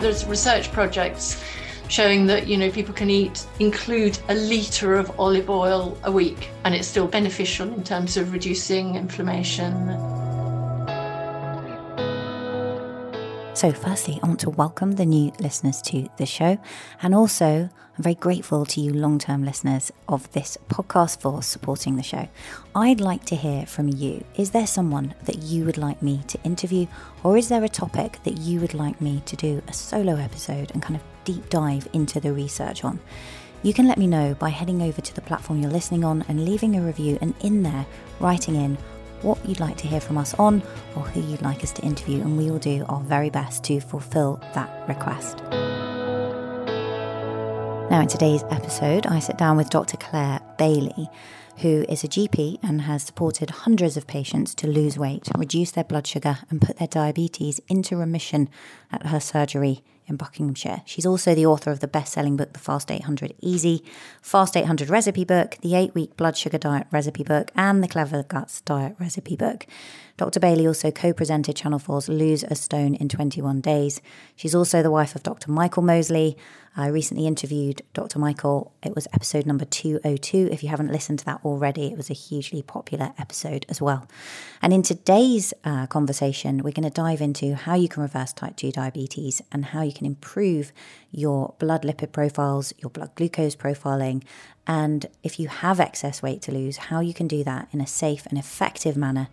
there's research projects showing that you know people can eat include a liter of olive oil a week and it's still beneficial in terms of reducing inflammation So, firstly, I want to welcome the new listeners to the show. And also, I'm very grateful to you long term listeners of this podcast for supporting the show. I'd like to hear from you. Is there someone that you would like me to interview, or is there a topic that you would like me to do a solo episode and kind of deep dive into the research on? You can let me know by heading over to the platform you're listening on and leaving a review, and in there, writing in what you'd like to hear from us on or who you'd like us to interview, and we will do our very best to fulfill that request. Now, in today's episode, I sit down with Dr. Claire Bailey, who is a GP and has supported hundreds of patients to lose weight, reduce their blood sugar, and put their diabetes into remission at her surgery in Buckinghamshire. She's also the author of the best selling book, The Fast 800 Easy, Fast 800 Recipe Book, the Eight Week Blood Sugar Diet Recipe Book, and the Clever Guts Diet Recipe Book. Dr. Bailey also co presented Channel 4's Lose a Stone in 21 Days. She's also the wife of Dr. Michael Mosley. I recently interviewed Dr. Michael. It was episode number 202. If you haven't listened to that already, it was a hugely popular episode as well. And in today's uh, conversation, we're going to dive into how you can reverse type 2 diabetes and how you can improve your blood lipid profiles, your blood glucose profiling, and if you have excess weight to lose, how you can do that in a safe and effective manner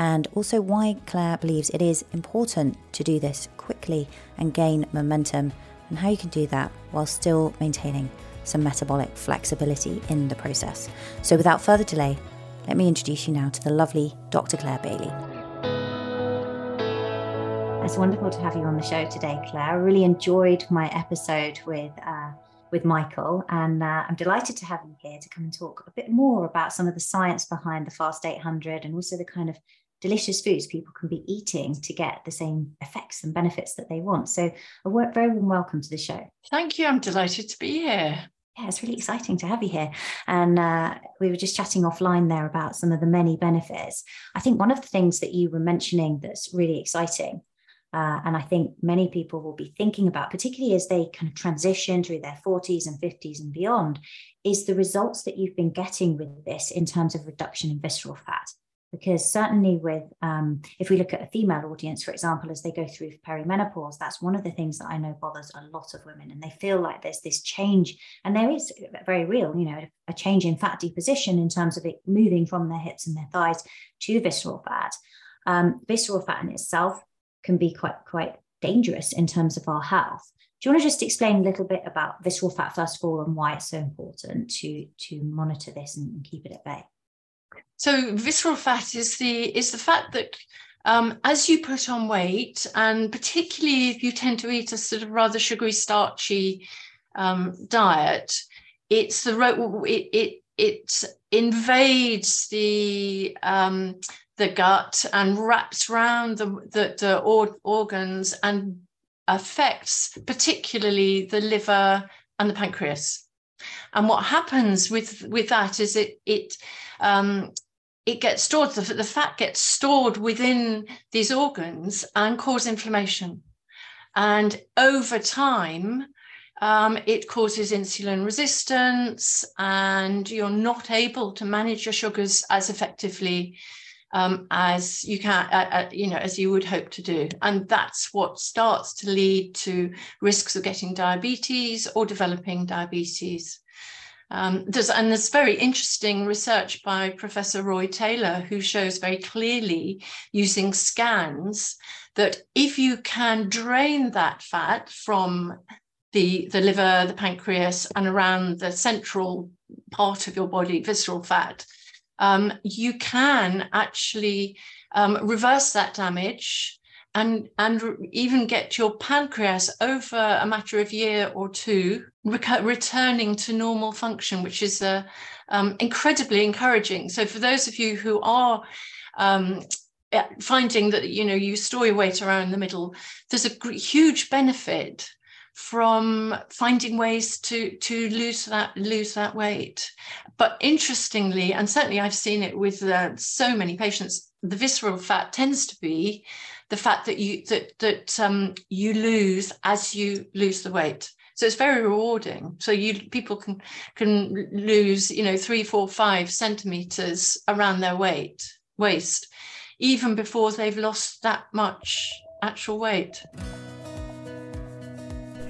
and also why Claire believes it is important to do this quickly and gain momentum, and how you can do that while still maintaining some metabolic flexibility in the process. So, without further delay, let me introduce you now to the lovely Dr. Claire Bailey. It's wonderful to have you on the show today, Claire. I really enjoyed my episode with. Uh, with Michael, and uh, I'm delighted to have you here to come and talk a bit more about some of the science behind the Fast 800 and also the kind of delicious foods people can be eating to get the same effects and benefits that they want. So, a very warm welcome to the show. Thank you. I'm delighted to be here. Yeah, it's really exciting to have you here. And uh, we were just chatting offline there about some of the many benefits. I think one of the things that you were mentioning that's really exciting uh, and I think many people will be thinking about, particularly as they kind of transition through their 40s and 50s and beyond, is the results that you've been getting with this in terms of reduction in visceral fat because certainly with um, if we look at a female audience for example as they go through perimenopause that's one of the things that i know bothers a lot of women and they feel like there's this change and there is very real you know a change in fat deposition in terms of it moving from their hips and their thighs to visceral fat. Um, visceral fat in itself can be quite quite dangerous in terms of our health. Do you want to just explain a little bit about visceral fat first of all and why it's so important to to monitor this and keep it at bay so visceral fat is the is the fat that um, as you put on weight, and particularly if you tend to eat a sort of rather sugary, starchy um, diet, it's the it it it invades the um, the gut and wraps around the the, the or, organs and affects particularly the liver and the pancreas. And what happens with with that is it it um, it gets stored, the, the fat gets stored within these organs and cause inflammation. And over time, um, it causes insulin resistance, and you're not able to manage your sugars as effectively um, as you can, uh, uh, you know, as you would hope to do. And that's what starts to lead to risks of getting diabetes or developing diabetes. Um, there's, and there's very interesting research by Professor Roy Taylor, who shows very clearly using scans that if you can drain that fat from the, the liver, the pancreas, and around the central part of your body, visceral fat, um, you can actually um, reverse that damage and and even get your pancreas over a matter of year or two returning to normal function which is uh, um, incredibly encouraging so for those of you who are um, finding that you know you store your weight around the middle there's a huge benefit from finding ways to to lose that lose that weight but interestingly and certainly i've seen it with uh, so many patients the visceral fat tends to be the fat that you that that um, you lose as you lose the weight. So it's very rewarding. So you people can can lose you know three, four, five centimeters around their weight waist, even before they've lost that much actual weight.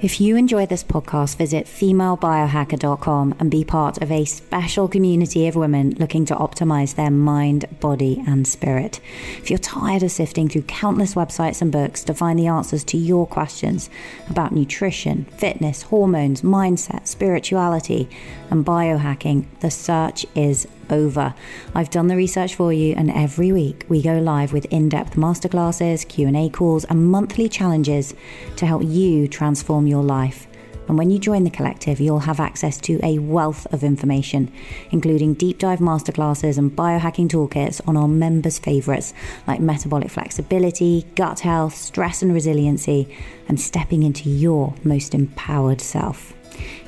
If you enjoy this podcast, visit femalebiohacker.com and be part of a special community of women looking to optimize their mind, body, and spirit. If you're tired of sifting through countless websites and books to find the answers to your questions about nutrition, fitness, hormones, mindset, spirituality, and biohacking, the search is over. I've done the research for you and every week we go live with in-depth masterclasses, Q&A calls and monthly challenges to help you transform your life. And when you join the collective, you'll have access to a wealth of information, including deep dive masterclasses and biohacking toolkits on our members' favorites like metabolic flexibility, gut health, stress and resiliency, and stepping into your most empowered self.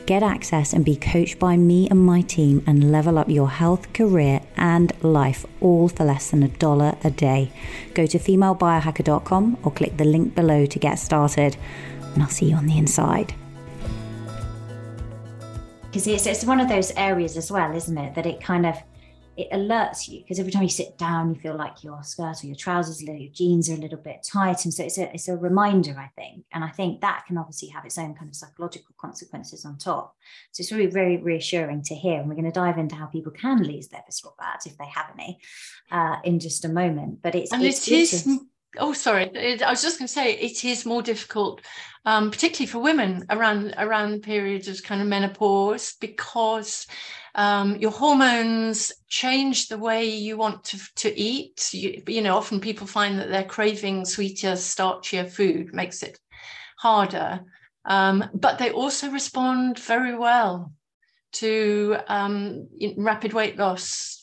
Get access and be coached by me and my team and level up your health, career, and life all for less than a dollar a day. Go to femalebiohacker.com or click the link below to get started, and I'll see you on the inside. Because it's, it's one of those areas as well, isn't it? That it kind of it alerts you because every time you sit down, you feel like your skirt or your trousers, your jeans are a little bit tight, and so it's a it's a reminder, I think, and I think that can obviously have its own kind of psychological consequences on top. So it's really very reassuring to hear, and we're going to dive into how people can lose their visceral fat if they have any uh, in just a moment. But it's and it's, it is. Oh, sorry. I was just going to say it is more difficult, um, particularly for women around around periods of kind of menopause, because um, your hormones change the way you want to, to eat. You, you know, often people find that they're craving sweeter, starchier food, makes it harder. Um, but they also respond very well to um, rapid weight loss.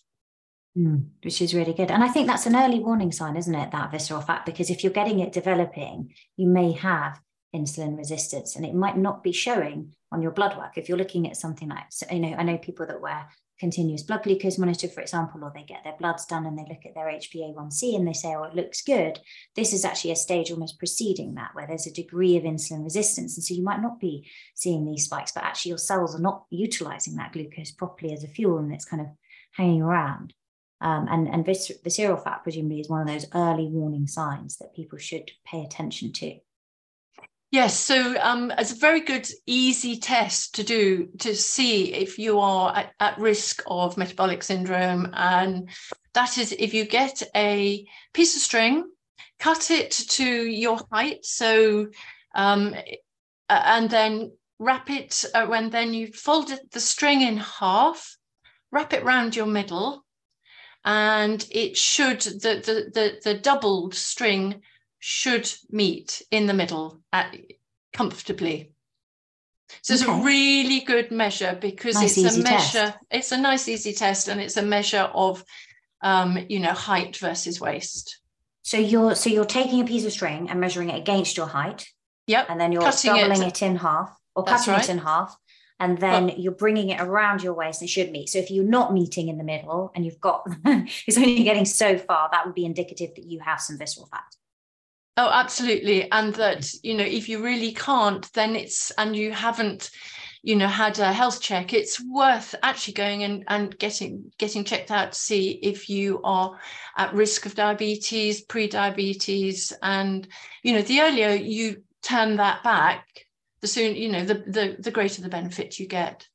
Mm, which is really good. And I think that's an early warning sign, isn't it? That visceral fat, because if you're getting it developing, you may have insulin resistance and it might not be showing on your blood work. If you're looking at something like you know i know people that wear continuous blood glucose monitor for example or they get their bloods done and they look at their hba1c and they say oh it looks good. This is actually a stage almost preceding that where there's a degree of insulin resistance. And so you might not be seeing these spikes but actually your cells are not utilizing that glucose properly as a fuel and it's kind of hanging around um, and and vis- visceral fat presumably is one of those early warning signs that people should pay attention to Yes, so um, it's a very good, easy test to do to see if you are at, at, risk of metabolic syndrome. And that is if you get a piece of string, cut it to your height. So, um, and then wrap it, uh, when then you fold the string in half, wrap it round your middle, and it should, the, the, the, the doubled string should meet in the middle at, comfortably. So okay. it's a really good measure because nice, it's a measure, test. it's a nice easy test and it's a measure of um, you know, height versus waist. So you're so you're taking a piece of string and measuring it against your height. Yep. And then you're cutting doubling it, it in half or That's cutting right. it in half. And then well, you're bringing it around your waist and should meet. So if you're not meeting in the middle and you've got, it's only getting so far, that would be indicative that you have some visceral fat. Oh, absolutely. And that, you know, if you really can't, then it's, and you haven't, you know, had a health check, it's worth actually going and, and getting getting checked out to see if you are at risk of diabetes, pre-diabetes. And, you know, the earlier you turn that back, the soon, you know, the the, the greater the benefit you get.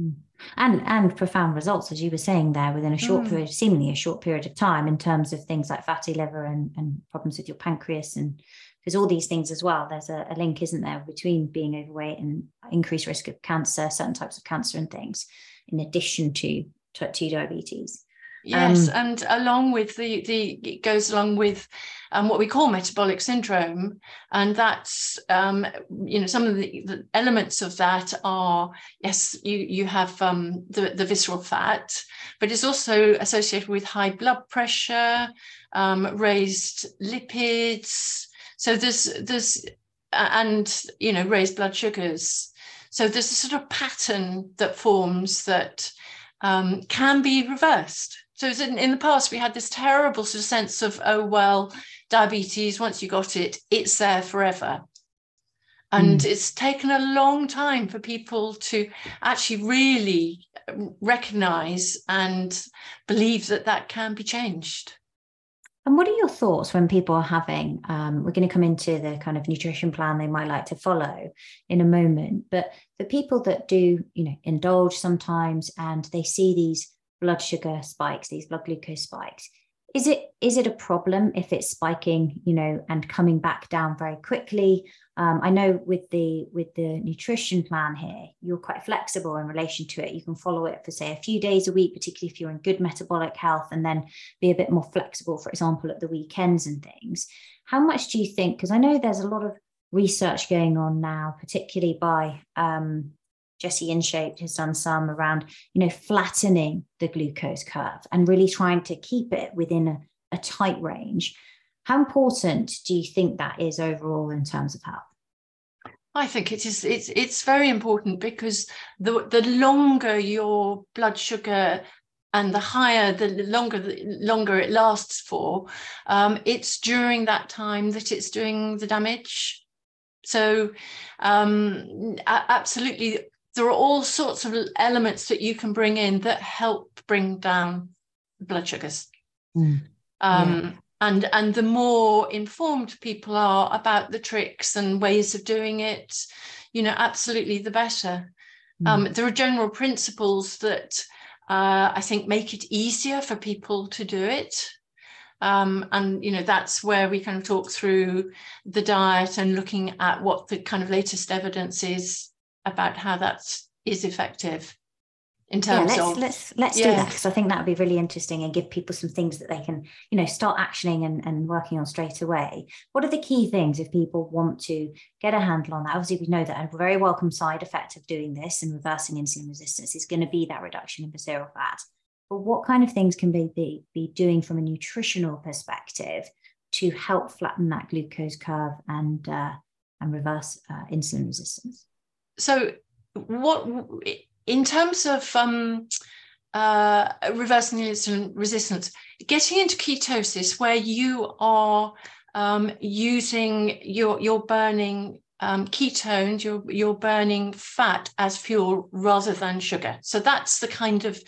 Mm and and profound results as you were saying there within a short mm. period seemingly a short period of time in terms of things like fatty liver and, and problems with your pancreas and because all these things as well there's a, a, link isn't there between being overweight and increased risk of cancer certain types of cancer and things in addition to type 2 diabetes Yes, um, and along with the the it goes along with um, what we call metabolic syndrome, and that's um, you know some of the, the, elements of that are yes you you have um, the the visceral fat, but it's also associated with high blood pressure, um, raised lipids. So there's there's and you know raised blood sugars. So there's a sort of pattern that forms that um, can be reversed So in, in the past, we had this terrible sort of sense of, oh, well, diabetes, once you got it, it's there forever. And mm. it's taken a long time for people to actually really recognize and believe that that can be changed. And what are your thoughts when people are having? Um, we're going to come into the kind of nutrition plan they might like to follow in a moment, but the people that do, you know, indulge sometimes and they see these blood sugar spikes, these blood glucose spikes, is it is it a problem if it's spiking you know and coming back down very quickly? Um, i know with the with the nutrition plan here you're quite flexible in relation to it. You can follow it for say a few days a week particularly if you're in good metabolic health and then be a bit more flexible for example at the weekends and things. How much do you think because i know there's a lot of research going on now particularly by um, Jessie Inchauspé has done some around, you know, flattening the glucose curve and really trying to keep it within a, a tight range. How important do you think that is overall in terms of health? I think it is it's it's very important because the the longer your blood sugar and the higher the longer the longer it lasts for, um, it's during that time that it's doing the damage. So um, absolutely there are all sorts of elements that you can bring in that help bring down blood sugars. Mm. Um, yeah. And and the more informed people are about the tricks and ways of doing it, you know, absolutely the better. Mm. Um, there are general principles that uh, I think make it easier for people to do it. Um, and you know that's where we kind of talk through the diet and looking at what the kind of latest evidence is about how that is effective in terms yeah, let's, of let's let's yeah. do that because I think that would be really interesting and give people some things that they can you know start actioning and, and working on straight away. What are the key things if people want to get a handle on that? Obviously, we know that a very welcome side effect of doing this and reversing insulin resistance is going to be that reduction in visceral fat. But what kind of things can they be, be doing from a nutritional perspective to help flatten that glucose curve and uh, and reverse uh, insulin resistance? So what in terms of um, uh, reversing insulin resistance, getting into ketosis where you are um, using your you're burning um, ketones, you're you're burning fat as fuel rather than sugar. So that's the kind of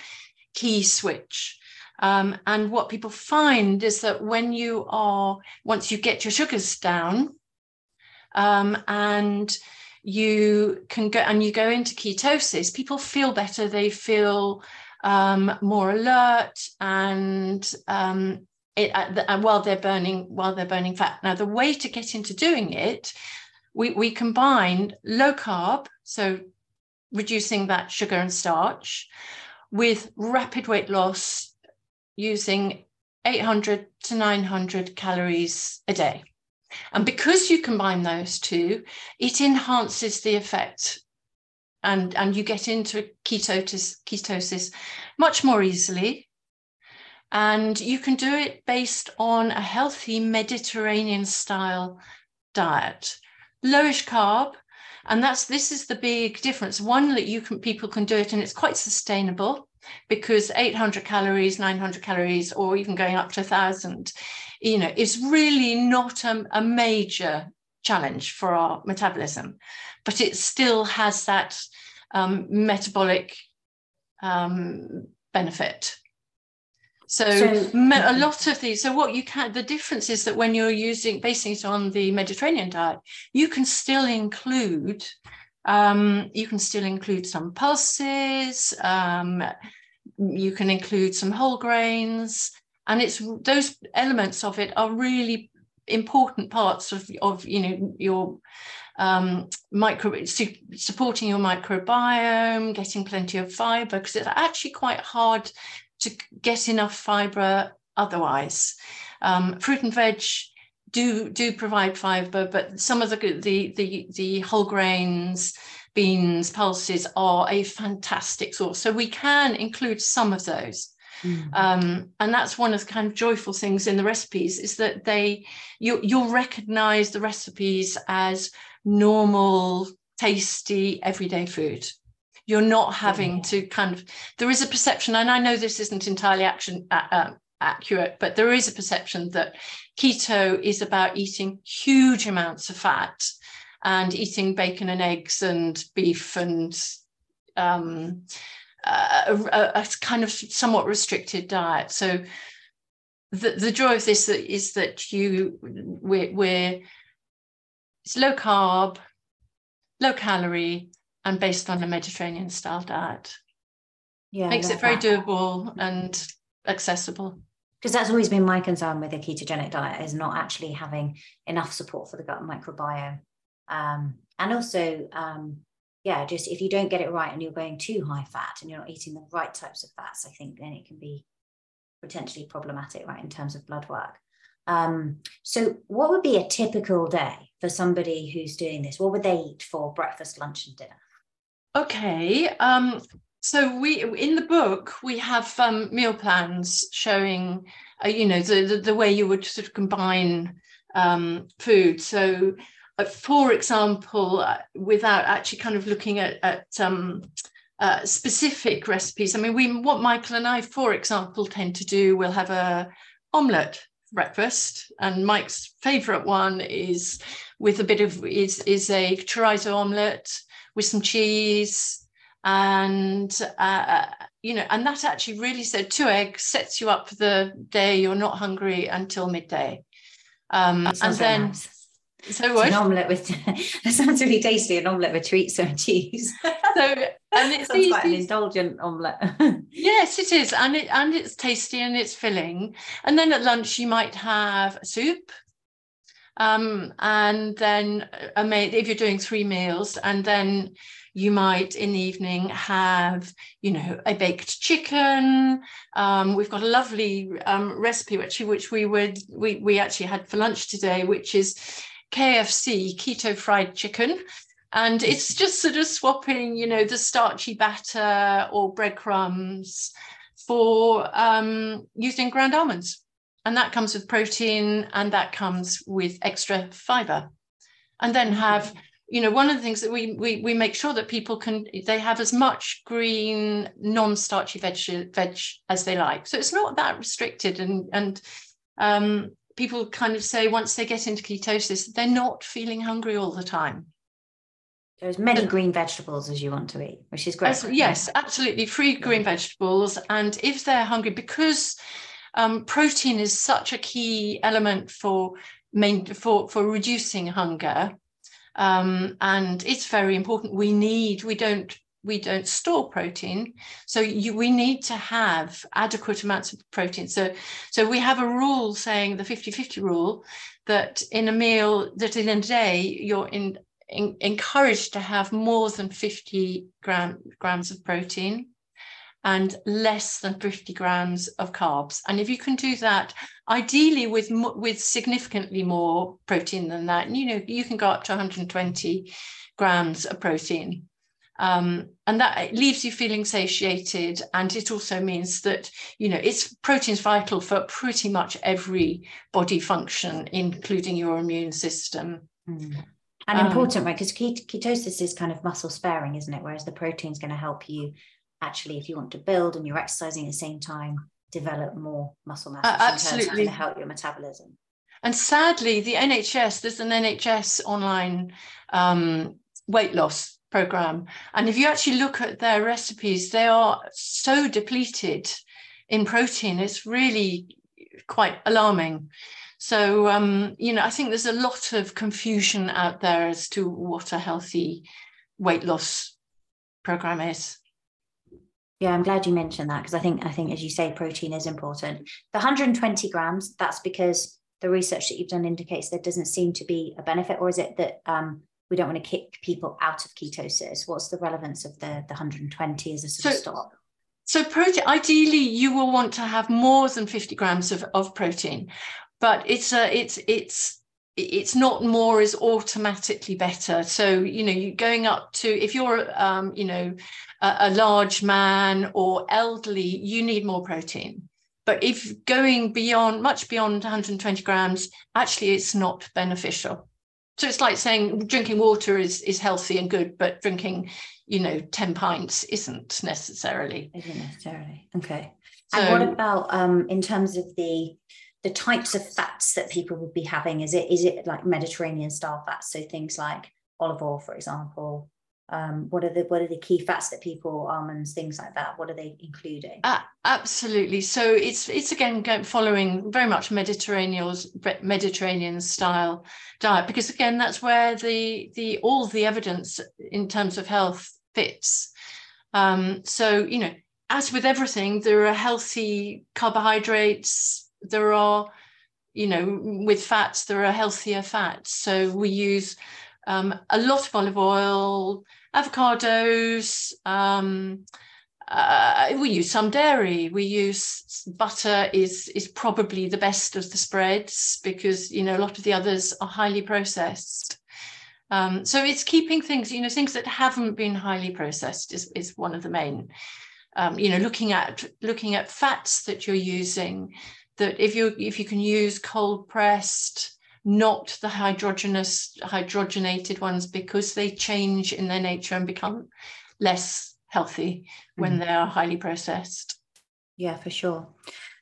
key switch. Um, and what people find is that when you are once you get your sugars down um, and you can go and you go into ketosis, people feel better. They feel um, more alert and um, it, uh, while they're burning while they're burning fat. Now, the way to get into doing it, we, we combine low carb, so reducing that sugar and starch, with rapid weight loss using 800 to 900 calories a day. And because you combine those two, it enhances the effect and, and you get into ketosis, ketosis much more easily. And you can do it based on a healthy Mediterranean style diet, lowish carb. And that's this is the big difference. One that you can people can do it and it's quite sustainable because 800 calories, 900 calories, or even going up to 1,000, you know, is really not a, a major challenge for our metabolism, but it still has that um, metabolic um, benefit. So, so, a lot of these. So what you can, the difference is that when you're using basing it on the Mediterranean diet, you can still include um, you can still include some pulses. Um, you can include some whole grains, and it's those elements of it are really important parts of, of you know your um, micro supporting your microbiome, getting plenty of fiber because it's actually quite hard to get enough fiber otherwise. Um, fruit and veg do do provide fiber, but some of the the the, the whole grains, beans, pulses are a fantastic source. So we can include some of those. Mm. Um, and that's one of the kind of joyful things in the recipes is that they you you'll recognize the recipes as normal, tasty, everyday food. You're not having yeah. to kind of, there is a perception, and I know this isn't entirely action, uh, uh, accurate, but there is a perception that keto is about eating huge amounts of fat and eating bacon and eggs and beef and um, a, a, kind of somewhat restricted diet. So the, the joy of this is that you we're, we're it's low carb, low calorie, and based on a Mediterranean style diet. Yeah, makes it very that. doable and accessible. Because that's always been my concern with a ketogenic diet is not actually having enough support for the gut microbiome, um, and also um, yeah, just if you don't get it right and you're going too high fat and you're not eating the right types of fats, I think then it can be potentially problematic, right, in terms of blood work. Um, so, what would be a typical day for somebody who's doing this? What would they eat for breakfast, lunch, and dinner? Okay. Um, so we in the book we have um, meal plans showing, uh, you know, the, the, the way you would sort of combine um, food. So for example, uh, without actually kind of looking at, at um, uh, specific recipes. I mean, we what Michael and I, for example, tend to do. We'll have a omelette breakfast, and Mike's favourite one is with a bit of is is a chorizo omelette with some cheese and uh, you know and that actually really said two eggs sets you up for the day you're not hungry until midday um, and then nice. So what? An omelette with that sounds really tasty. An omelette with chorizo and cheese. so and it's sounds quite an indulgent omelette. yes, it is, and it and it's tasty and it's filling. And then at lunch you might have soup, um, and then a made if you're doing three meals, and then you might in the evening have you know a baked chicken um, we've got a lovely um, recipe which which we would we we actually had for lunch today which is KFC keto fried chicken. And it's just sort of swapping, you know, the starchy batter or breadcrumbs for um, using ground almonds. And that comes with protein and that comes with extra fiber. And then have, you know, one of the things that we we, we make sure that people can they have as much green, non-starchy veg, veg as they like. So it's not that restricted and and um, people kind of say once they get into ketosis, they're not feeling hungry all the time. There's as many green vegetables as you want to eat, which is great. As, yes, absolutely. Free green vegetables. And if they're hungry, because um, protein is such a key element for main, for, for reducing hunger. Um, and it's very important. We need, we don't we don't store protein. So you, we need to have adequate amounts of protein. So so we have a rule saying the 50 50 rule that in a meal that in a day you're in, in encouraged to have more than 50 gram, grams of protein and less than 50 grams of carbs. And if you can do that ideally with with significantly more protein than that you know you can go up to 120 grams of protein um, and that leaves you feeling satiated. And it also means that, you know, it's protein's vital for pretty much every body function, including your immune system. Mm. And um, important, right? Because ketosis is kind of muscle sparing, isn't it? Whereas the protein is going to help you actually, if you want to build and you're exercising at the same time, develop more muscle mass. Uh, absolutely. To help your metabolism. And sadly, the NHS, there's an NHS online um, weight loss program. And if you actually look at their recipes, they are so depleted in protein. It's really quite alarming. So, um, you know, I think there's a lot of confusion out there as to what a healthy weight loss program is. Yeah, I'm glad you mentioned that because I think I think as you say, protein is important. The 120 grams, that's because the research that you've done indicates there doesn't seem to be a benefit, or is it that um, we don't want to kick people out of ketosis. What's the relevance of the, the 120 as a sort so, of stop? So protein, ideally you will want to have more than 50 grams of, of protein, but it's a, it's, it's, it's not more is automatically better. So, you know, you going up to, if you're, um, you know, a, a large man or elderly, you need more protein. But if going beyond, much beyond 120 grams, actually it's not beneficial So it's like saying drinking water is is healthy and good, but drinking, you know, 10 pints isn't necessarily. Isn't necessarily. Okay. So, and what about um, in terms of the the types of fats that people would be having? Is it is it like Mediterranean style fats? So things like olive oil, for example, um, what are the what are the key fats that people almonds things like that? What are they including? Uh, absolutely. So it's it's again following very much mediterranean mediterranean style diet because again that's where the the all the evidence in terms of health fits. Um, so you know as with everything there are healthy carbohydrates there are you know with fats there are healthier fats. So we use um, a lot of olive oil avocados. Um, uh, we use some dairy. We use butter is is probably the best of the spreads because you know a lot of the others are highly processed. Um, so it's keeping things, you know, things that haven't been highly processed is, is one of the main. Um, you know, looking at looking at fats that you're using. That if you if you can use cold pressed not the hydrogenous hydrogenated ones because they change in their nature and become less healthy when mm. they are highly processed. Yeah for sure.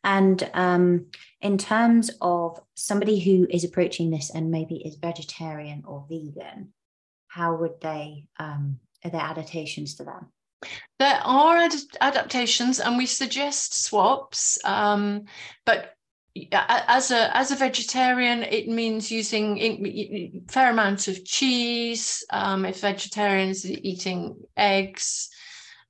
And um, in terms of somebody who is approaching this and maybe is vegetarian or vegan how would they um, are there adaptations to them? There are ad- adaptations and we suggest swaps um, but as a as a vegetarian, it means using fair amounts of cheese. Um, if vegetarians are eating eggs,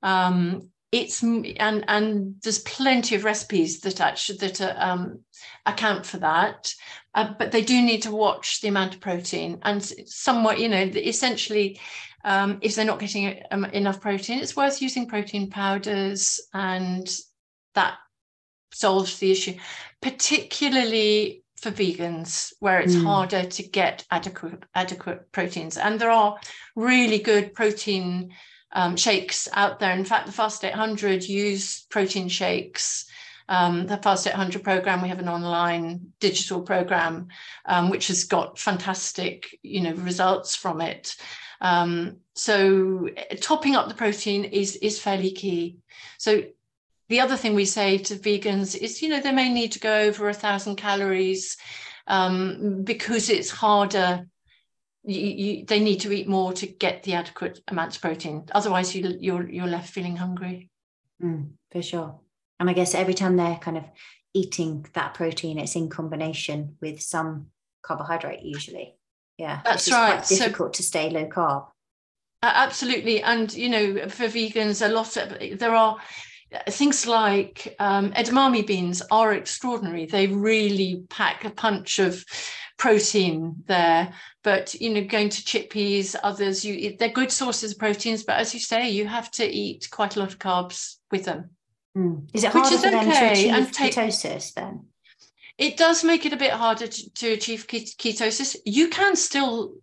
um, it's and and there's plenty of recipes that actually that are, um, account for that. Uh, but they do need to watch the amount of protein and somewhat, you know, essentially. Um, if they're not getting um, enough protein, it's worth using protein powders, and that solves the issue, particularly for vegans where it's mm. harder to get adequate adequate proteins. And there are really good protein um, shakes out there. In fact, the Fast 800 use protein shakes. Um, the Fast 800 program, we have an online digital program um, which has got fantastic, you know, results from it. Um, so topping up the protein is is fairly key. So the other thing we say to vegans is, you know, they may need to go over a thousand calories um, because it's harder. You, you, they need to eat more to get the adequate amounts of protein. Otherwise, you, you're you're left feeling hungry. Mm, for sure. And I guess every time they're kind of eating that protein, it's in combination with some carbohydrate usually. Yeah, that's right. difficult so, to stay low carb. absolutely, and you know, for vegans, a lot of there are things like um, edamame beans are extraordinary. They really pack a punch of protein there. But you know, going to chickpeas, others, you they're good sources of proteins. But as you say, you have to eat quite a lot of carbs with them. Mm. Is it harder is for them to achieve and take, ketosis then? It does make it a bit harder to, to achieve ketosis. You can still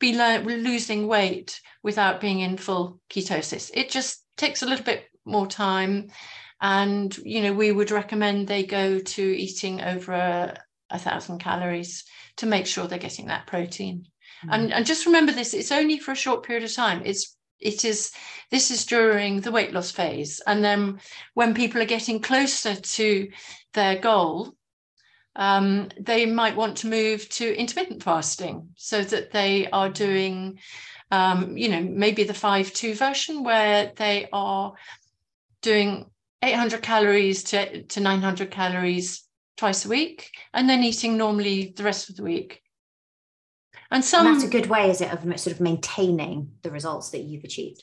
be lo- losing weight without being in full ketosis. It just takes a little bit more time. And you know we would recommend they go to eating over a, a thousand calories to make sure they're getting that protein. Mm. and, and just remember this it's only for a short period of time. It's it is this is during the weight loss phase. And then when people are getting closer to their goal um, they might want to move to intermittent fasting so that they are doing um, you know maybe the 5-2 version where they are doing 800 calories to, to 900 calories twice a week and then eating normally the rest of the week. And some and that's a good way is it of sort of maintaining the results that you've achieved?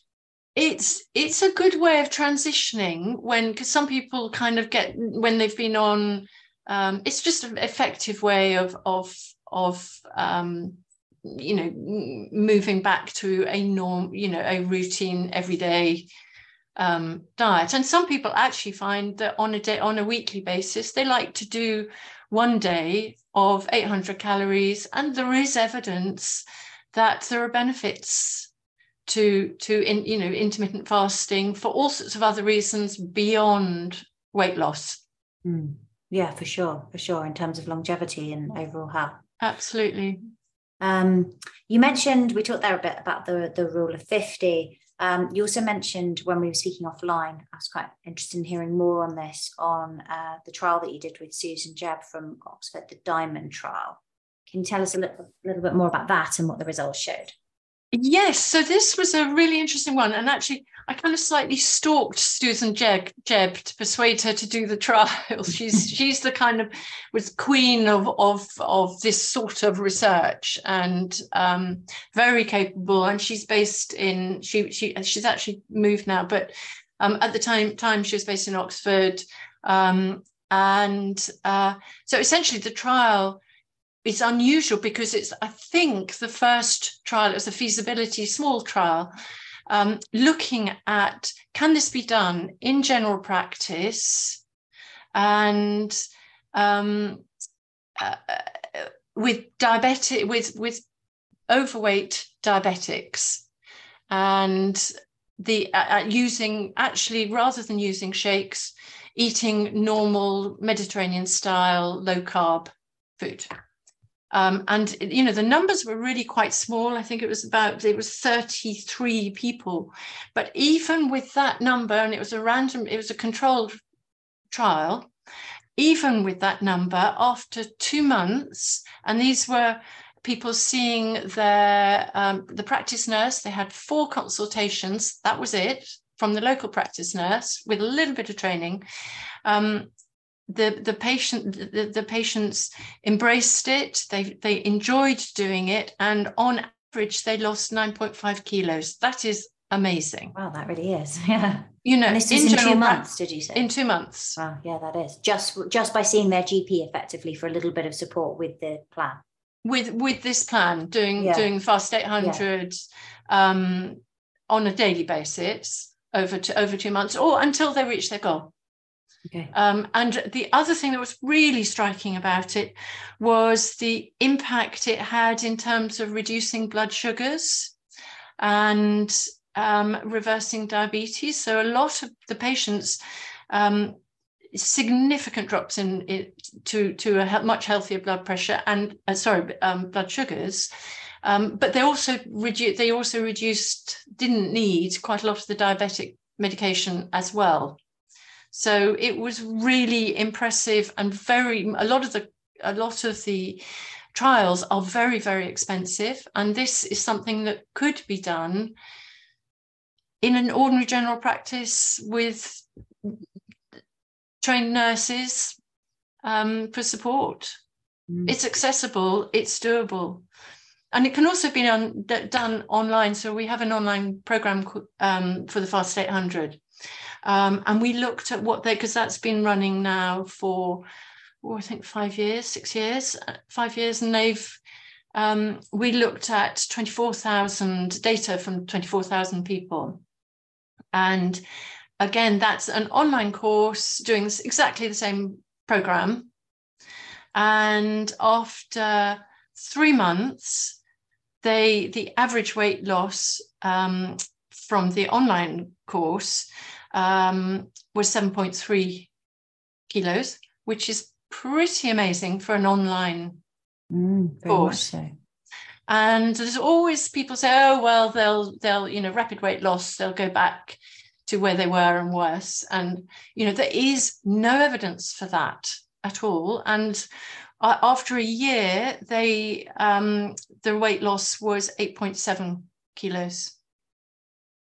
It's it's a good way of transitioning when because some people kind of get when they've been on um, it's just an effective way of of of um, you know moving back to a norm you know a routine everyday um, diet. And some people actually find that on a day, on a weekly basis, they like to do one day of 800 calories, and there is evidence that there are benefits to to in, you know intermittent fasting for all sorts of other reasons beyond weight loss. Mm. Yeah, for sure, for sure, in terms of longevity and overall health. Absolutely. Um, you mentioned we talked there a bit about the the rule of fifty. Um, you also mentioned when we were speaking offline, I was quite interested in hearing more on this on uh, the trial that you did with Susan Jebb from Oxford, the Diamond trial. Can you tell us a little, little bit more about that and what the results showed? Yes, so this was a really interesting one, and actually, I kind of slightly stalked Susan Jebb, Jebb to persuade her to do the trial. She's she's the kind of was queen of of of this sort of research, and um, very capable. And she's based in she she she's actually moved now, but um, at the time time she was based in Oxford, um, and uh, so essentially the trial it's unusual because it's i think the first trial it was a feasibility small trial um, looking at can this be done in general practice? And um, uh, with diabetic with with overweight diabetics. And the uh, uh using actually rather than using shakes eating normal mediterranean style low carb food um, and you know the numbers were really quite small. I think it was about it was 33 people, but even with that number, and it was a random, it was a controlled trial. Even with that number, after two months, and these were people seeing their um, the practice nurse. They had four consultations. That was it from the local practice nurse with a little bit of training. Um, the the patient the, the patients embraced it they they enjoyed doing it and on average they lost 9.5 kilos. That is amazing. Wow that really is yeah. You know and this is in, in two months did you say? In two months. Wow yeah that is. Just just by seeing their gp effectively for a little bit of support with the plan. With with this plan doing yeah. doing fast 800 yeah. um on a daily basis over to over two months or until they reach their goal Okay. Um, and the other thing that was really striking about it was the impact it had in terms of reducing blood sugars and um, reversing diabetes. So a lot of the patients, um, significant drops in it to to a much healthier blood pressure and uh, sorry um, blood sugars. Um, but they also reduced. They also reduced. Didn't need quite a lot of the diabetic medication as well. So it was really impressive and very a lot of the a lot of the trials are very very expensive and this is something that could be done in an ordinary general practice with trained nurses um, for support. Mm. It's accessible, it's doable. And it can also be done, done online. So we have an online program um, for the Fast 800 um, and we looked at what they, because that's been running now for, oh, I think five years, six years, uh, five years, and they've, um, we looked at 24,000 data from 24,000 people. And again, that's an online course doing exactly the same program. And after three months, they the average weight loss um, from the online course um, was 7.3 kilos, which is pretty amazing for an online mm, course. So. And there's always people say, oh well, they'll they'll you know rapid weight loss, they'll go back to where they were and worse. And you know there is no evidence for that at all. And uh, after a year, they um, the weight loss was 8.7 kilos.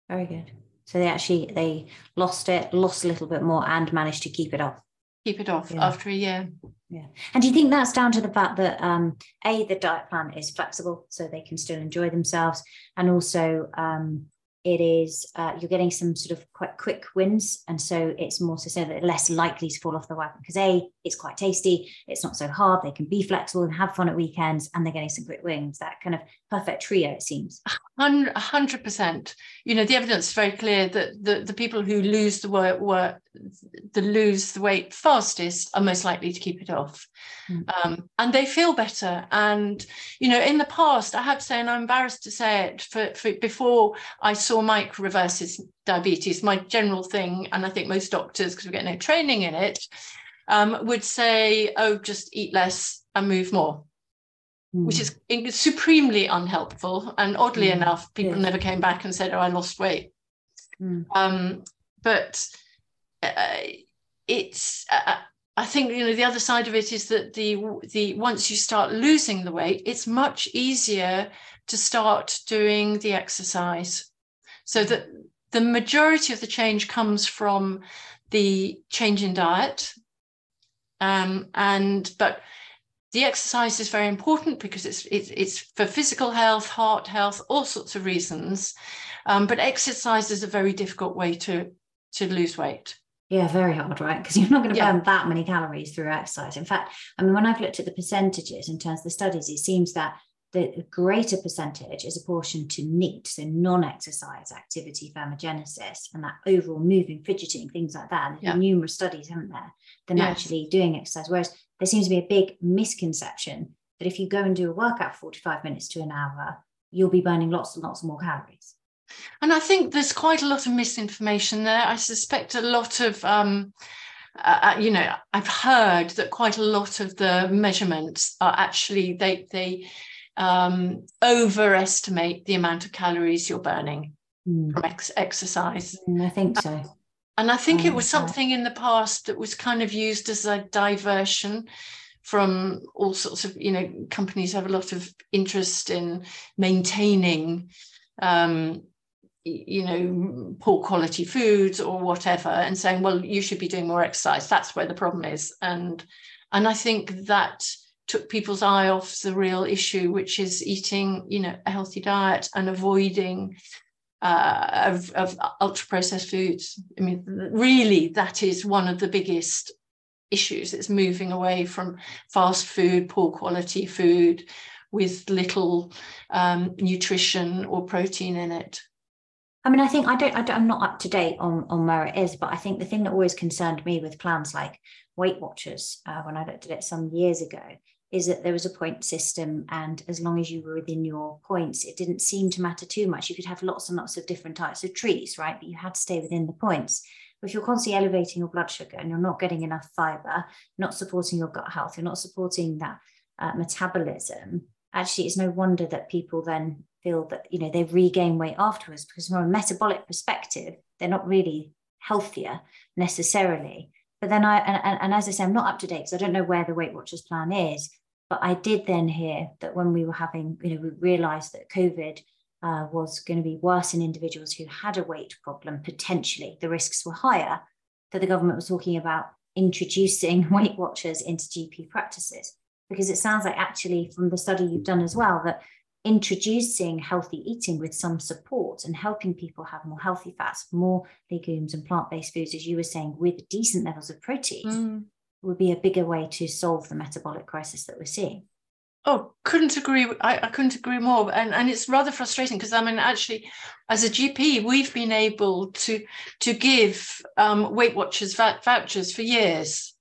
Very good. So they actually they lost it, lost a little bit more, and managed to keep it off. Keep it off yeah. after a year. Yeah. And do you think that's down to the fact that um, a the diet plan is flexible, so they can still enjoy themselves, and also um, it is uh, you're getting some sort of quite quick wins and so it's more so, so that less likely to fall off the wagon because a it's quite tasty it's not so hard they can be flexible and have fun at weekends and they're getting some quick wins that kind of perfect trio it seems. 100% you know the evidence is very clear that the, the people who lose the work, work the lose the weight fastest are most likely to keep it off. Mm. um, and they feel better. And you know in the past i have to say and i'm embarrassed to say it for, for before i saw mike reverse his diabetes my general thing and i think most doctors because we get no training in it um, would say oh just eat less and move more mm. which is supremely unhelpful. And oddly mm. enough, people never came back and said, "Oh, I lost weight." Mm. Um, but uh, it's. Uh, I think you know the other side of it is that the the once you start losing the weight, it's much easier to start doing the exercise, so that the majority of the change comes from the change in diet, um, and but the exercise is very important because it's it's, it's for physical health, heart health, all sorts of reasons. Um, but exercise is a very difficult way to to lose weight. Yeah, very hard, right? Because you're not going to burn yeah. that many calories through exercise. In fact, I mean, when I've looked at the percentages in terms of the studies, it seems that the greater percentage is apportioned to NEAT, so non-exercise activity thermogenesis, and that overall moving, fidgeting, things like that. There's yeah. numerous studies, haven't there, than yes. actually doing exercise. Whereas there seems to be a big misconception that if you go and do a workout 45 minutes to an hour, you'll be burning lots and lots more calories. And I think there's quite a lot of misinformation there. I suspect a lot of, um, uh, uh, you know, I've heard that quite a lot of the measurements are actually they they um, overestimate the amount of calories you're burning mm. from ex- exercise. Mm, I think so. And I think it was something in the past that was kind of used as a diversion from all sorts of, you know, companies have a lot of interest in maintaining um, you know poor quality foods or whatever and saying well you should be doing more exercise. That's where the problem is. And and i think that took people's eye off the real issue which is eating you know a healthy diet and avoiding uh, of, of ultra processed foods. I mean really that is one of the biggest issues. It's moving away from fast food poor quality food with little um, nutrition or protein in it. I mean, I think I don't, I don't, I'm not up to date on, on where it is, but I think the thing that always concerned me with plans like Weight Watchers, uh, when I looked at it some years ago, is that there was a point system. And as long as you were within your points, it didn't seem to matter too much. You could have lots and lots of different types of treats, right? But you had to stay within the points. But if you're constantly elevating your blood sugar and you're not getting enough fiber, not supporting your gut health, you're not supporting that uh, metabolism, actually, it's no wonder that people then feel that you know they regain weight afterwards because from a metabolic perspective they're not really healthier necessarily but then i and, and as i say i'm not up to date because i don't know where the weight watchers plan is but i did then hear that when we were having you know we realized that covid uh, was going to be worse in individuals who had a weight problem potentially the risks were higher that the government was talking about introducing weight watchers into gp practices because it sounds like actually from the study you've done as well that introducing healthy eating with some support and helping people have more healthy fats, more legumes and plant based foods, as you were saying, with decent levels of protein, mm. Would be a bigger way to solve the metabolic crisis that we're seeing. Oh, couldn't agree. I, I couldn't agree more. And, and it's rather frustrating because I mean, actually, as a GP, we've been able to to give um, Weight Watchers vouchers for years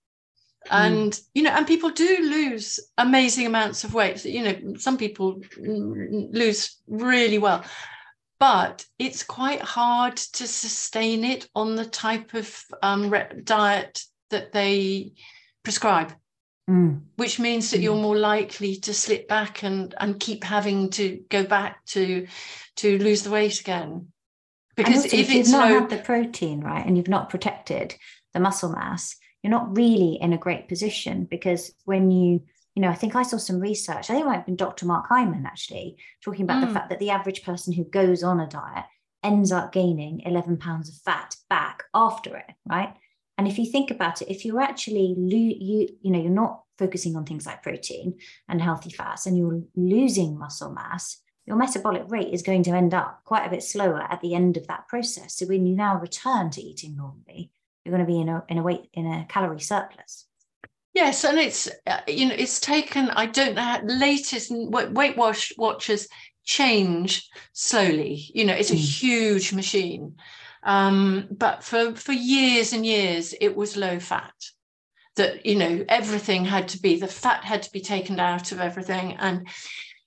Hmm. and mm. you know and people do lose amazing amounts of weight you know some people lose really well but it's quite hard to sustain it on the type of um, diet that they prescribe mm. which means that mm. you're more likely to slip back and and keep having to go back to to lose the weight again because if, if you've not low, had the protein right and you've not protected the muscle mass you're not really in a great position because when you you know, I think I saw some research. I think it might have been Dr. Mark Hyman actually talking about mm. the fact that the average person who goes on a diet ends up gaining 11 pounds of fat back after it, right? And if you think about it, if you're actually lo- you you know you're not focusing on things like protein and healthy fats, and you're losing muscle mass, your metabolic rate is going to end up quite a bit slower at the end of that process. So when you now return to eating normally, you're going to be in a in a weight in a calorie surplus. Yes, and it's uh, you know it's taken. I don't know latest Weight Watch Watchers change slowly. You know, it's a mm. huge machine, um, but for for years and years it was low fat. That you know everything had to be the fat had to be taken out of everything, and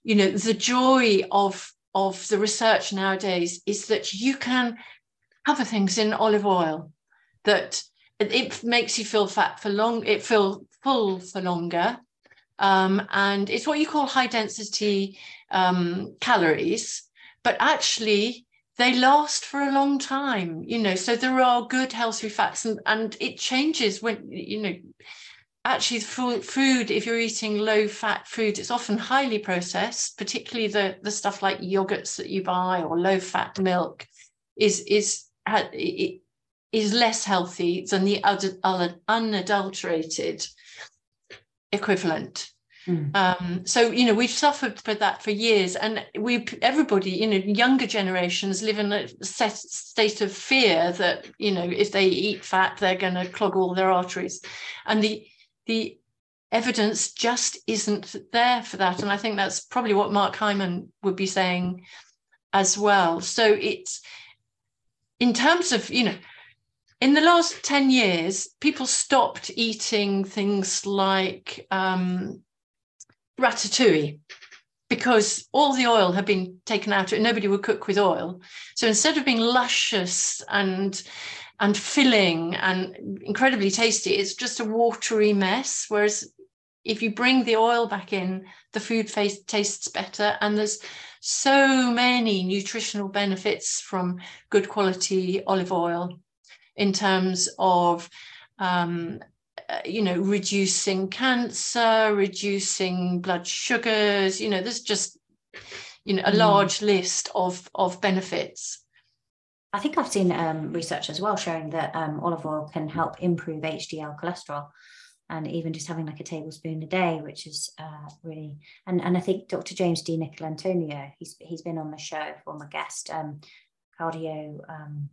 you know the joy of of the research nowadays is that you can cover things in olive oil that it makes you feel fat for long, it feel full for longer. um, and it's what you call high density um, calories, but actually they last for a long time, you know. So there are good healthy fats, and, and it changes when, you know, actually food, if you're eating low fat food, it's often highly processed, particularly the, the stuff like yogurts that you buy or low fat milk is, is, is less healthy than the other unadulterated equivalent. Mm. Um, so you know we've suffered for that for years, and we everybody you know younger generations live in a set, state of fear that you know if they eat fat they're going to clog all their arteries, and the the evidence just isn't there for that, and I think that's probably what Mark Hyman would be saying as well. So it's in terms of you know in the last 10 years, people stopped eating things like um, ratatouille because all the oil had been taken out and nobody would cook with oil. So instead of being luscious and and filling and incredibly tasty, it's just a watery mess. Whereas if you bring the oil back in, the food face, tastes better. And there's so many nutritional benefits from good quality olive oil in terms of um, you know reducing cancer reducing blood sugars you know there's just you know a mm. large list of of benefits. I think i've seen um, research as well showing that um, olive oil can help improve hdl cholesterol and even just having like a tablespoon a day which is uh, really and and i think dr james DiNicolantonio he's he's been on the show former guest um, cardio um,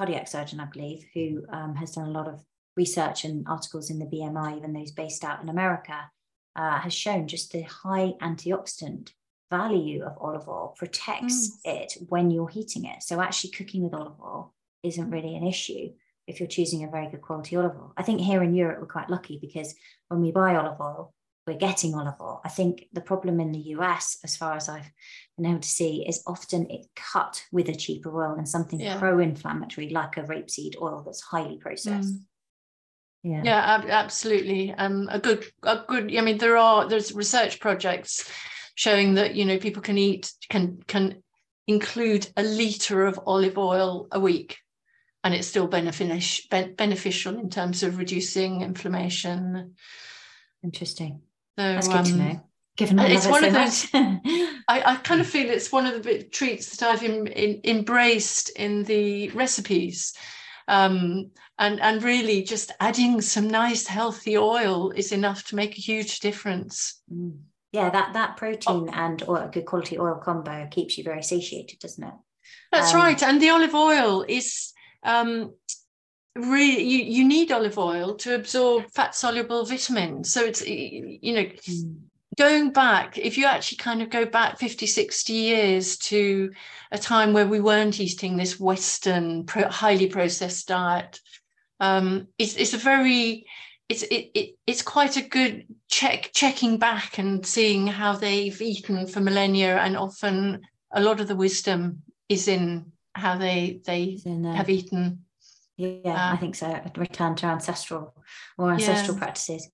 cardiac surgeon, I believe, who um, has done a lot of research and articles in the BMJ, even those based out in America, uh, has shown just the high antioxidant value of olive oil protects mm. it when you're heating it. So actually cooking with olive oil isn't really an issue if you're choosing a very good quality olive oil. I think here in Europe we're quite lucky because when we buy olive oil, we're getting olive oil. I think the problem in the US, as far as I've been able to see, is often it cut with a cheaper oil and something yeah. pro-inflammatory like a rapeseed oil that's highly processed. Mm. Yeah, yeah, ab- absolutely. Um, a good, a good. I mean, there are there's research projects showing that you know people can eat can can include a liter of olive oil a week and it's still beneficial beneficial in terms of reducing inflammation interesting so, That's good um, to know. Given I it's one so of those. I, I kind of feel it's one of the bit treats that I've in, in, embraced in the recipes, um, and and really just adding some nice healthy oil is enough to make a huge difference. Mm. Yeah, that that protein oh. and or good quality oil combo keeps you very satiated, doesn't it? That's um, right, and the olive oil is um, really you, you need olive oil to absorb fat soluble vitamins so it's you know mm. Going back if you actually kind of go back 50 60 years to a time where we weren't eating this western pro, highly processed diet um, it's, it's a very it's it, it, it's quite a good check checking back and seeing how they've eaten for millennia and often a lot of the wisdom is in how they they have eaten yeah, uh, I think so. Return to ancestral or ancestral yeah. practices.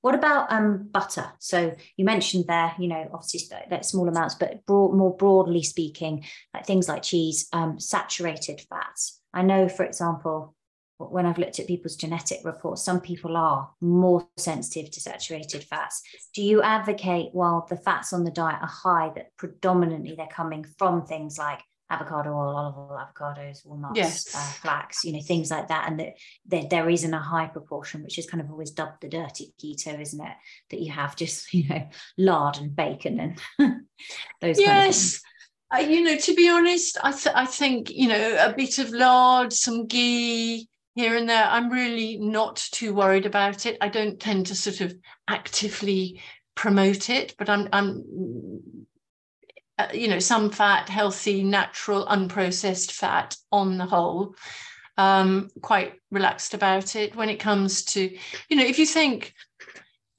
What about um, butter? So you mentioned there, you know, obviously that small amounts, but broad, more broadly speaking, like things like cheese, um, saturated fats. I know, for example, when I've looked at people's genetic reports, some people are more sensitive to saturated fats. Do you advocate while the fats on the diet are high that predominantly they're coming from things like avocado oil, olive oil, avocados, walnuts, yes. uh, flax, you know, things like that. And that there, there isn't a high proportion, which is kind of always dubbed the dirty keto, isn't it? That you have just, you know, lard and bacon and those yes. Uh, you know, to be honest, I, th- I think, you know, a bit of lard, some ghee, here and there. I'm really not too worried about it. I don't tend to sort of actively promote it, but I'm I'm uh, you know, some fat, healthy, natural, unprocessed fat on the whole. Um, quite relaxed about it when it comes to, you know, if you think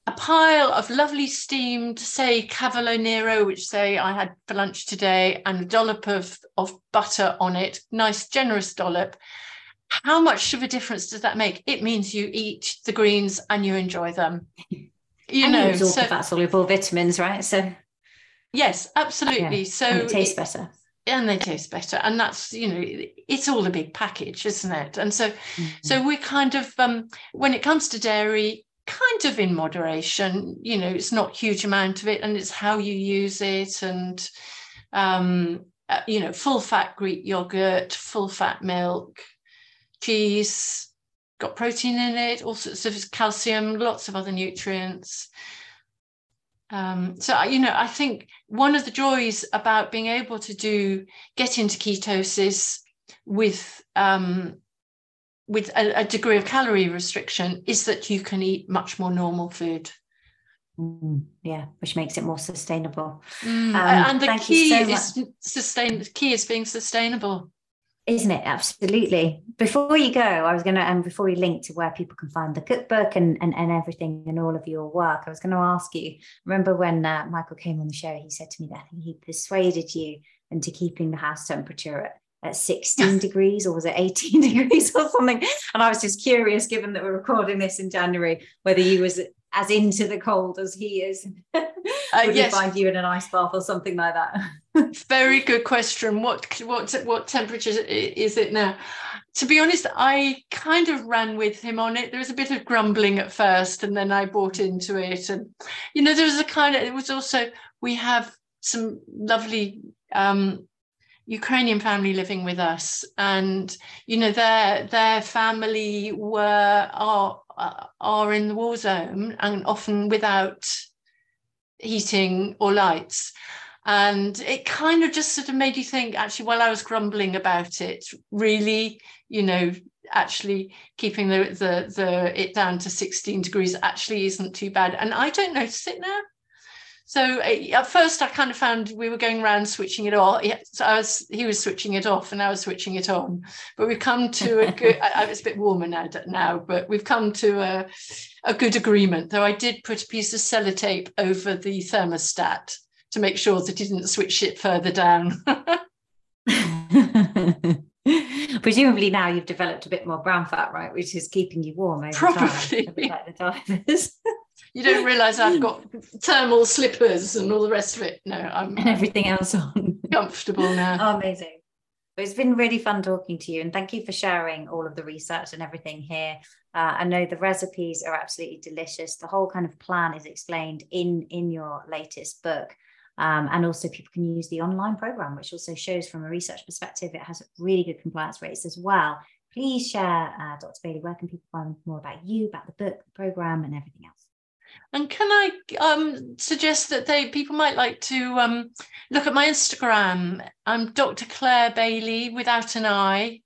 a pile of lovely steamed, say, Cavolo Nero, which say I had for lunch today, and a dollop of, of butter on it, nice, generous dollop. How much of a difference does that make? It means you eat the greens and you enjoy them. You and know, you absorb so the fat soluble vitamins, right? So yes, absolutely. yeah. So and it tastes better. and they taste better and that's you know it's all a big package isn't it and so so we're kind of um when it comes to dairy kind of in moderation you know it's not huge amount of it and it's how you use it and um uh, you know full fat greek yogurt full fat milk cheese got protein in it all sorts of calcium lots of other nutrients um, so I- you know, I think one of the joys about being able to do get into ketosis with um, with a, a degree of calorie restriction is that you can eat much more normal food. Mm, yeah, which makes it more sustainable. Mm, Um, and the key so is sustain. The key is being sustainable. Isn't it? Absolutely. Before you go, I was going to, and before we link to where people can find the cookbook and, and, and everything and all of your work, I was going to ask you remember when uh, Michael came on the show, he said to me that he persuaded you into keeping the house temperature at, at 16 degrees or was it 18 degrees or something? And I was just curious, given that we're recording this in January, whether you was as into the cold as he is. Would yes. find you in an ice bath or something like that? Very good question. What what what temperature is it now? To be honest, I kind of ran with him on it. There was a bit of grumbling at first, and then I bought into it. And you know, there was a kind of. It was also we have some lovely um, Ukrainian family living with us, and you know, their their family were are Uh, are in the war zone and often without heating or lights. And it kind of just sort of made you think actually while i was grumbling about it really you know actually keeping the the, the it down to 16 degrees actually isn't too bad. And i don't notice it now so uh, at first i kind of found we were going around switching it off so i was he was switching it off and i was switching it on but we've come to a good I, it's a bit warmer now now but we've come to a, a good agreement though i did put a piece of sellotape over the thermostat to make sure that he didn't switch it further down. Presumably now you've developed a bit more brown fat, right, which is keeping you warm over Probably. time, like the divers you don't realize I've got thermal slippers and all the rest of it. No, I'm and everything else on. comfortable now. Oh, amazing. It's been really fun talking to you, and thank you for sharing all of the research and everything here. Uh, I know the recipes are absolutely delicious. The whole kind of plan is explained in in your latest book. Um, and also, people can use the online program, which also shows from a research perspective it has really good compliance rates as well. Please share, uh, Dr. Bailey, where can people find more about you, about the book, the program, and everything else? And can I um, suggest that they people might like to um, look at my Instagram? I'm Dr. Clare Bailey without an I.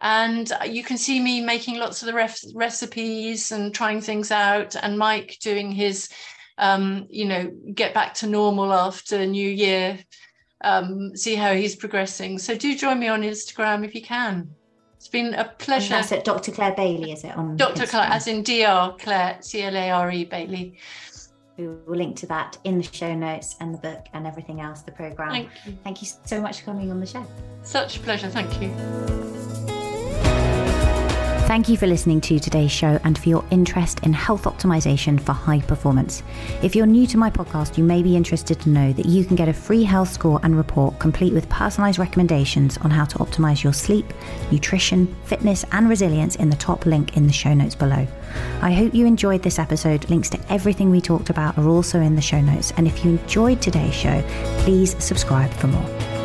And you can see me making lots of the ref- recipes and trying things out, and Mike doing his, um, you know, get back to normal after New Year, um, see how he's progressing. So do join me on Instagram if you can. It's been a And pleasure. that's it, Dr. Clare Bailey, is it? On Dr. Clare, as in Dr. Clare, C L A R E Bailey. We will link to that in the show notes and the book and everything else, the program. Thank you. Thank you so much for coming on the show. Such a pleasure. Thank you. Thank you for listening to today's show and for your interest in health optimization for high performance. If you're new to my podcast, you may be interested to know that you can get a free health score and report complete with personalized recommendations on how to optimize your sleep, nutrition, fitness, and resilience in the top link in the show notes below. I hope you enjoyed this episode. Links to everything we talked about are also in the show notes. And if you enjoyed today's show, please subscribe for more.